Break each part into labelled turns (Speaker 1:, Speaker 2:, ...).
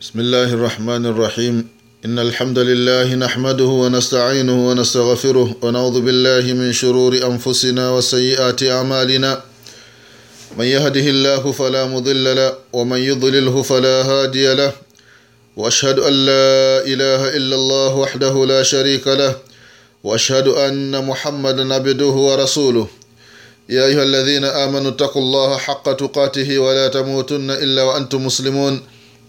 Speaker 1: بسم الله الرحمن الرحيم إن الحمد لله نحمده ونستعينه ونستغفره ونعوذ بالله من شرور أنفسنا وسيئات أعمالنا من يهده الله فلا مضل له ومن يضلله فلا هادي له وأشهد أن لا إله إلا الله وحده لا شريك له وأشهد أن محمدا عبده ورسوله يا أيها الذين آمنوا اتقوا الله حق تقاته ولا تموتن إلا وأنتم مسلمون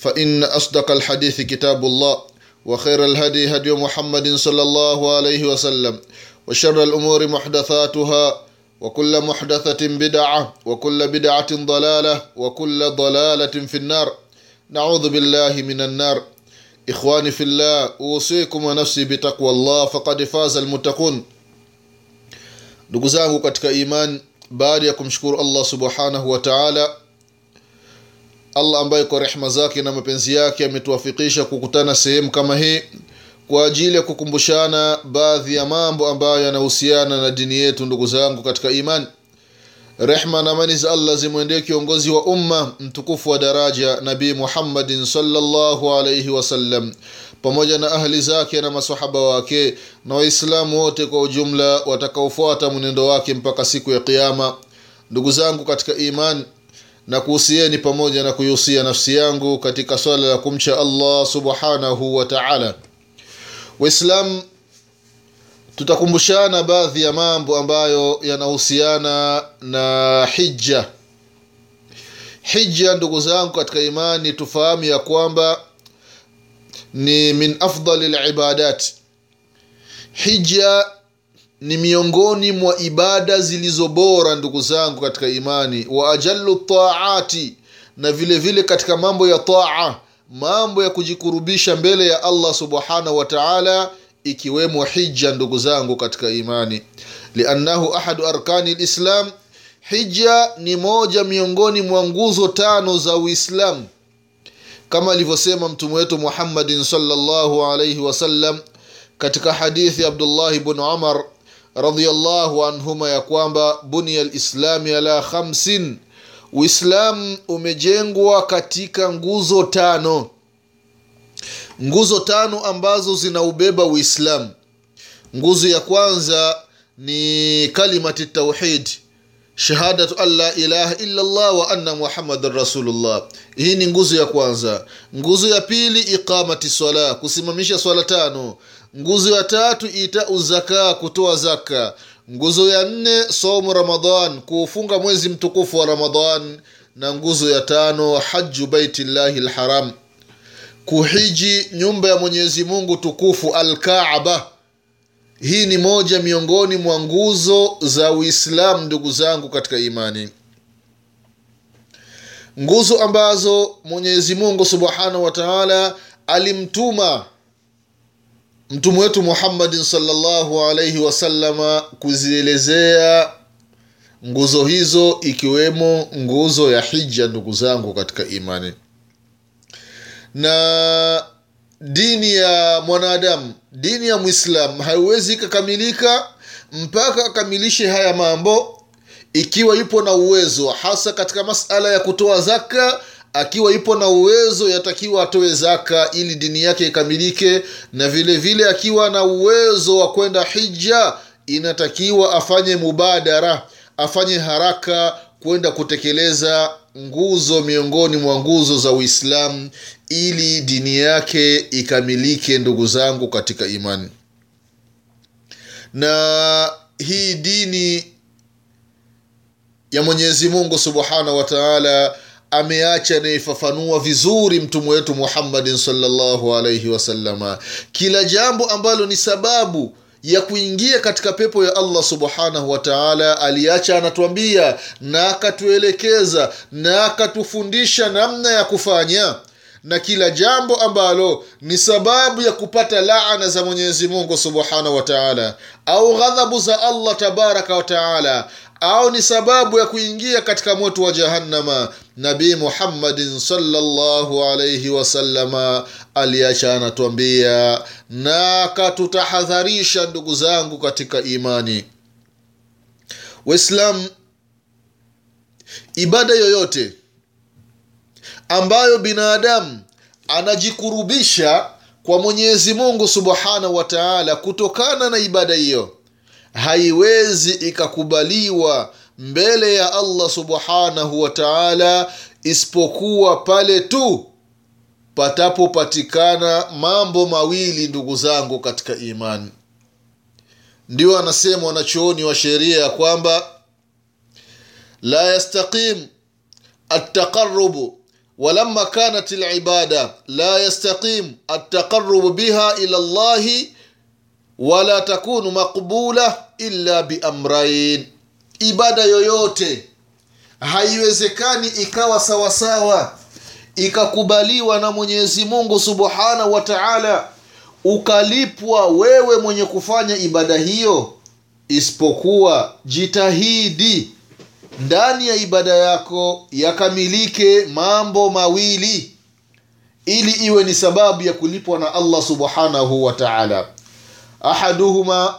Speaker 1: فإن أصدق الحديث كتاب الله وخير الهدي هدي محمد صلى الله عليه وسلم وشر الأمور محدثاتها وكل محدثة بدعة وكل بدعة ضلالة وكل ضلالة في النار. نعوذ بالله من النار. إخواني في الله أوصيكم ونفسي بتقوى الله فقد فاز المتقون. ndugu iman baada ya kumshukuru allah subhanahu wa taala allah ambaye kwa rehma zake na mapenzi yake ametuwafikisha kukutana sehemu kama hii kwa ajili ya kukumbushana baadhi ya mambo ambayo yanahusiana na dini yetu ndugu zangu katika iman rehma na amani za allah zimwendee kiongozi wa umma mtukufu wa daraja nabii muhammadin salllahu alaihi wasallam pamoja na ahli zake na masahaba wake na waislamu wote kwa ujumla watakaofuata mwenendo wake mpaka siku ya qiama ndugu zangu katika iman na kuhusieni pamoja na kuihusia nafsi yangu katika swala la kumcha allah subhanahu wa taala. Waislam tutakumbushana baadhi ya mambo ambayo yanahusiana na hija hija ndugu zangu katika imani tufahamu ya kwamba ni min afdali libadat hija ni miongoni mwa ibada zilizo bora ndugu zangu katika imani. Wa ajallu taati na vile vile katika mambo ya taa mambo ya kujikurubisha mbele ya allah subhanahu wa taala ikiwemo hija ndugu zangu katika imani. Liannahu ahadu arkani lislam hija ni moja miongoni mwa nguzo tano za uislamu kama alivyosema mtume wetu muhammadin salllahu alaihi wasallam katika hadithi abdullahi bnu umar radiallahu anhuma ya kwamba bunia lislami ala khamsin. Uislamu umejengwa katika nguzo tano. Nguzo tano ambazo zinaubeba uislamu nguzo ya kwanza ni kalimati tauhid shahadatu an la ilaha illa llah wa anna muhammadan rasulullah. Hii ni nguzo ya kwanza. Nguzo ya pili iqamati swala kusimamisha swala tano nguzo ya tatu itau zaka kutoa zaka. Nguzo ya nne somu ramadan kuufunga mwezi mtukufu wa ramadan na nguzo ya tano haju baitillahi lharam kuhiji nyumba ya mwenyezi mungu tukufu alkaaba. Hii ni moja miongoni mwa nguzo za uislamu ndugu zangu katika imani. Nguzo ambazo mwenyezi mungu subhanahu wa taala alimtuma mtume wetu muhammadin salllahu alaihi wasalama kuzielezea nguzo hizo ikiwemo nguzo ya hija ndugu zangu katika imani. Na dini ya mwanadamu dini ya mwislam haiwezi ikakamilika mpaka akamilishe haya mambo ikiwa yupo na uwezo hasa katika masala ya kutoa zaka akiwa ipo na uwezo yatakiwa atoe zaka ili dini yake ikamilike na vile vile akiwa na uwezo wa kwenda hija inatakiwa afanye mubadara afanye haraka kwenda kutekeleza nguzo miongoni mwa nguzo za uislamu ili dini yake ikamilike ndugu zangu katika imani. Na hii dini ya mwenyezi mungu subhanahu wa taala ameacha anaifafanua vizuri mtume wetu muhammadin salllahu alaihi wasalama kila jambo ambalo ni sababu ya kuingia katika pepo ya allah subhanahu wataala aliacha anatuambia na akatuelekeza na akatufundisha namna ya kufanya. Na kila jambo ambalo ni sababu ya kupata laana za mwenyezi mungu subhanahu wataala au ghadhabu za allah tabaraka wataala au ni sababu ya kuingia katika moto wa jahannama nabii muhammadin salllahu alaihi wasallama aliacha anatuambia na akatutahadharisha ndugu zangu katika imani. Waislamu ibada yoyote ambayo binadamu anajikurubisha kwa mwenyezi mungu subhanahu wa taala kutokana na ibada hiyo haiwezi ikakubaliwa mbele ya allah subhanahu wa taala isipokuwa pale tu patapopatikana mambo mawili ndugu zangu katika imani ndio anasema wanachuoni wa sheria ya kwamba la yastaqim altaqarubu ولما كانت العبادة لا يستقيم التقرب بها إلى الله ولا تكون مقبولة إلا بأمرين ibada yoyote haiwezekani ikawa sawasawa ikakubaliwa na mwenyezi mungu subhanahu wa taala ukalipwa wewe mwenye kufanya ibada hiyo isipokuwa jitahidi ndani ya ibada yako yakamilike mambo mawili ili iwe ni sababu ya kulipwa na allah subhanahu wa taala. Ahaduhuma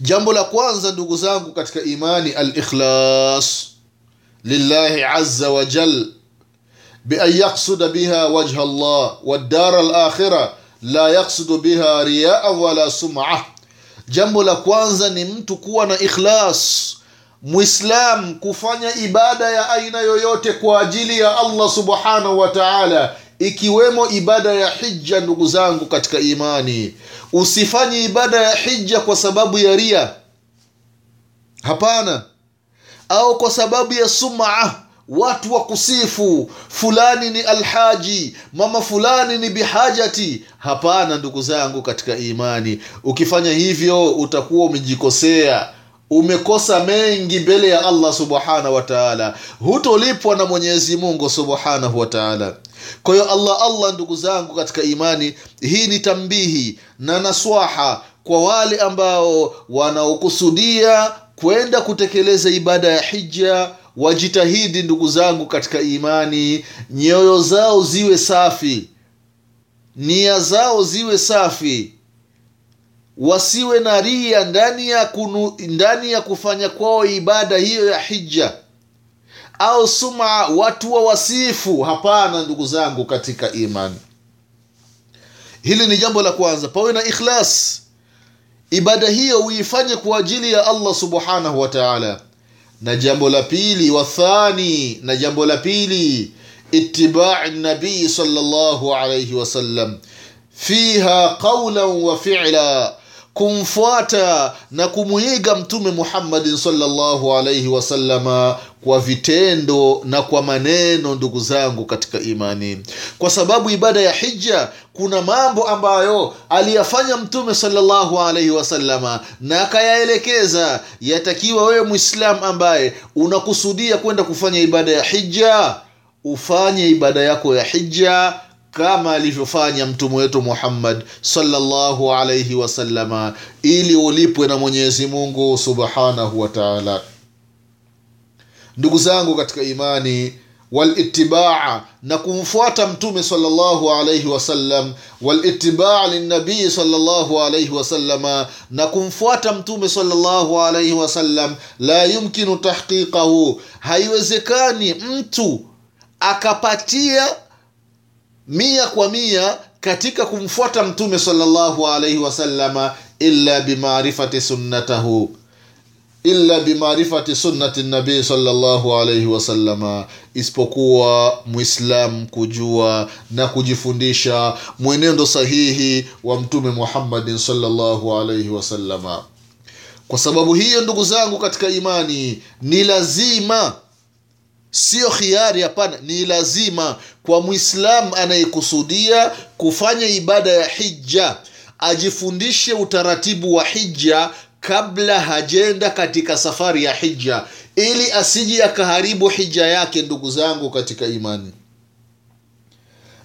Speaker 1: jambo la kwanza ndugu zangu katika imani alikhlas lillahi aza wajal bian yaksuda biha wajha allah waddara alakhira la yaksudu biha riaa wala suma jambo la kwanza ni mtu kuwa na ikhlas. Mwislam kufanya ibada ya aina yoyote kwa ajili ya allah subhanahu wa taala ikiwemo ibada ya hija ndugu zangu katika imani usifanye ibada ya hija kwa sababu ya ria. Hapana. Au kwa sababu ya sumaa watu wa kusifu fulani ni alhaji mama fulani ni bihajati. Hapana ndugu zangu katika imani. Ukifanya hivyo utakuwa umejikosea. Umekosa mengi mbele ya allah subhanahu wa taala. Hutolipwa na mwenyezi mungu subhanahu wa taala kwa hiyo allah allah ndugu zangu katika imani hii ni tambihi na naswaha kwa wale ambao wanaokusudia kwenda kutekeleza ibada ya hija wajitahidi ndugu zangu katika imani nyoyo zao ziwe safi nia zao ziwe safi wasiwe na ria ndani ya kunu, ndani ya kufanya kwao ibada hiyo ya hija au suma watu wa wasifu? Hapana ndugu zangu katika imani hili ni jambo la kwanza pawe na ikhlas. Ibada hiyo uifanye kwa ajili ya allah subhanahu wa taala. Na jambo la pili wathani na jambo la pili itibai nabii salllahu alaihi wasallam fiha qaulan wa fila kumfuata na kumwiga mtume muhammadin salllahu alaihi wasallama kwa vitendo na kwa maneno ndugu zangu katika imani. Kwa sababu ibada ya hija kuna mambo ambayo aliyafanya mtume salllahu alaihi wasallama na akayaelekeza. Yatakiwa wewe mwislam ambaye unakusudia kwenda kufanya ibada ya hija ufanye ibada yako ya hija kama alivyofanya mtume wetu muhammad salllahu alaihi wasallama ili ulipwe na mwenyezi mungu subhanahu wa taala. Ndugu zangu katika imani walitibaa na kumfuata mtume salllahu alaihi wasallam walitibaa linabii salllahu alaihi wasallama na kumfuata mtume salllahu alaihi wasallam la yumkinu tahqiqahu haiwezekani mtu akapatia mia kwa mia katika kumfuata mtume salllahu alaihi wasallama illa bimarifati sunnatahu illa bimarifati sunnati nabii salllahu alaihi wasallama isipokuwa mwislam kujua na kujifundisha mwenendo sahihi wa mtume muhammadin salllahu alaihi wasallama kwa sababu hiyo ndugu zangu katika imani ni lazima siyo khiari hapana. Ni lazima kwa mwislamu anayekusudia kufanya ibada ya hija ajifundishe utaratibu wa hija kabla hajenda katika safari ya hija ili asiji akaharibu hija yake ndugu zangu katika imani.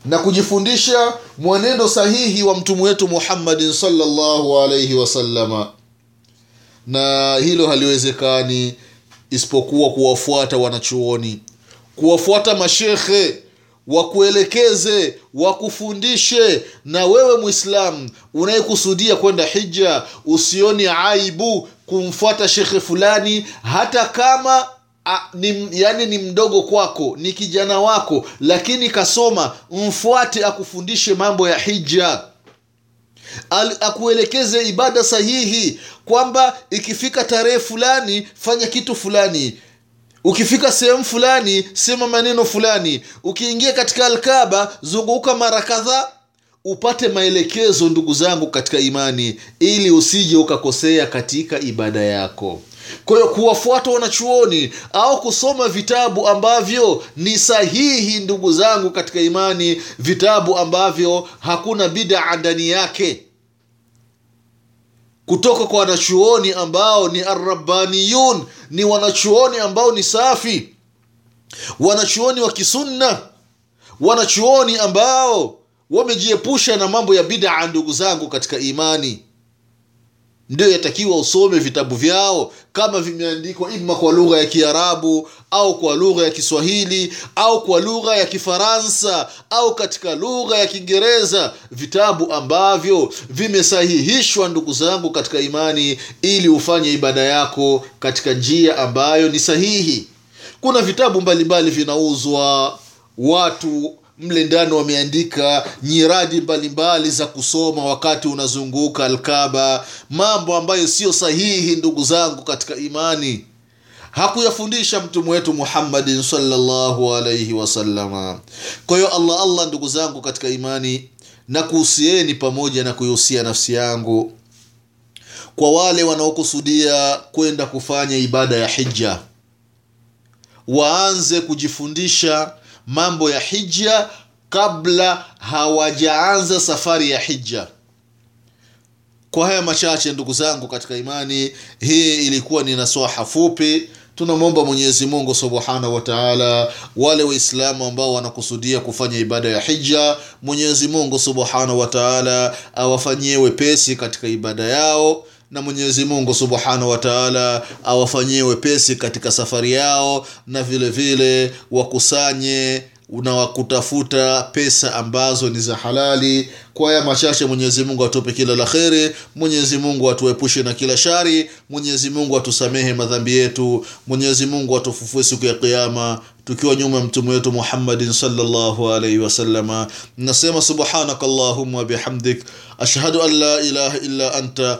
Speaker 1: Na kujifundisha mwenendo sahihi wa mtume wetu muhammadin salllahu alaihi wasallama na hilo haliwezekani isipokuwa kuwafuata wanachuoni. Kuwafuata mashekhe wakuelekeze wakufundishe. Na wewe mwislamu unayekusudia kwenda hija usioni aibu kumfuata shekhe fulani hata kama a, ni, yani ni mdogo kwako ni kijana wako lakini kasoma mfuate akufundishe mambo ya hija akuelekeze ibada sahihi kwamba ikifika tarehe fulani fanya kitu fulani. Ukifika sehemu fulani sema maneno fulani. Ukiingia katika alkaba zunguka mara kadhaa upate maelekezo ndugu zangu katika imani ili usije ukakosea katika ibada yako kwa hiyo kuwafuata wanachuoni au kusoma vitabu ambavyo ni sahihi ndugu zangu katika imani vitabu ambavyo hakuna bidaa ndani yake. Kutoka kwa wanachuoni ambao ni arabbaniyun ni wanachuoni ambao ni safi. Wanachuoni wa kisunna wanachuoni ambao wamejiepusha na mambo ya bidaa ndugu zangu katika imani ndio yatakiwa usome vitabu vyao kama vimeandikwa ima kwa lugha ya kiarabu au kwa lugha ya kiswahili au kwa lugha ya kifaransa au katika lugha ya kiingereza. Vitabu ambavyo vimesahihishwa ndugu zangu katika imani ili ufanye ibada yako katika njia ambayo ni sahihi. Kuna vitabu mbalimbali vinauzwa. Watu mle ndani wameandika nyiradi mbalimbali za kusoma wakati unazunguka alkaba mambo ambayo siyo sahihi ndugu zangu katika imani. Hakuyafundisha mtume wetu muhammadin salllahu alaihi wasalama kwa allah allah ndugu zangu katika imani na kuhusieni pamoja na kuihusia nafsi yangu. Kwa wale wanaokusudia kwenda kufanya ibada ya hija waanze kujifundisha mambo ya hija kabla hawajaanza safari ya hija kwa haya machache ndugu zangu katika imani hii ilikuwa ni nasaha fupi. Tunamwomba mwenyezi mungu subhanahu wataala wale waislamu ambao wanakusudia kufanya ibada ya hija mwenyezi mungu subhanahu wataala awafanyie wepesi katika ibada yao na mwenyezi mungu subhanahu wataala awafanyie wepesi katika safari yao na vile vile wakusanye na wakutafuta pesa ambazo ni za halali. Kwa haya machache mwenyezi mungu atupe kila la kheri mwenyezi mungu atuepushe na kila shari mwenyezi mungu atusamehe madhambi yetu mwenyezi mungu atufufue siku ya kiama tukiwa nyuma ya mtume wetu muhammadin alaihi wasalama nasema subhanaka allahumma bihamdik ashhadu an la ilaha illa anta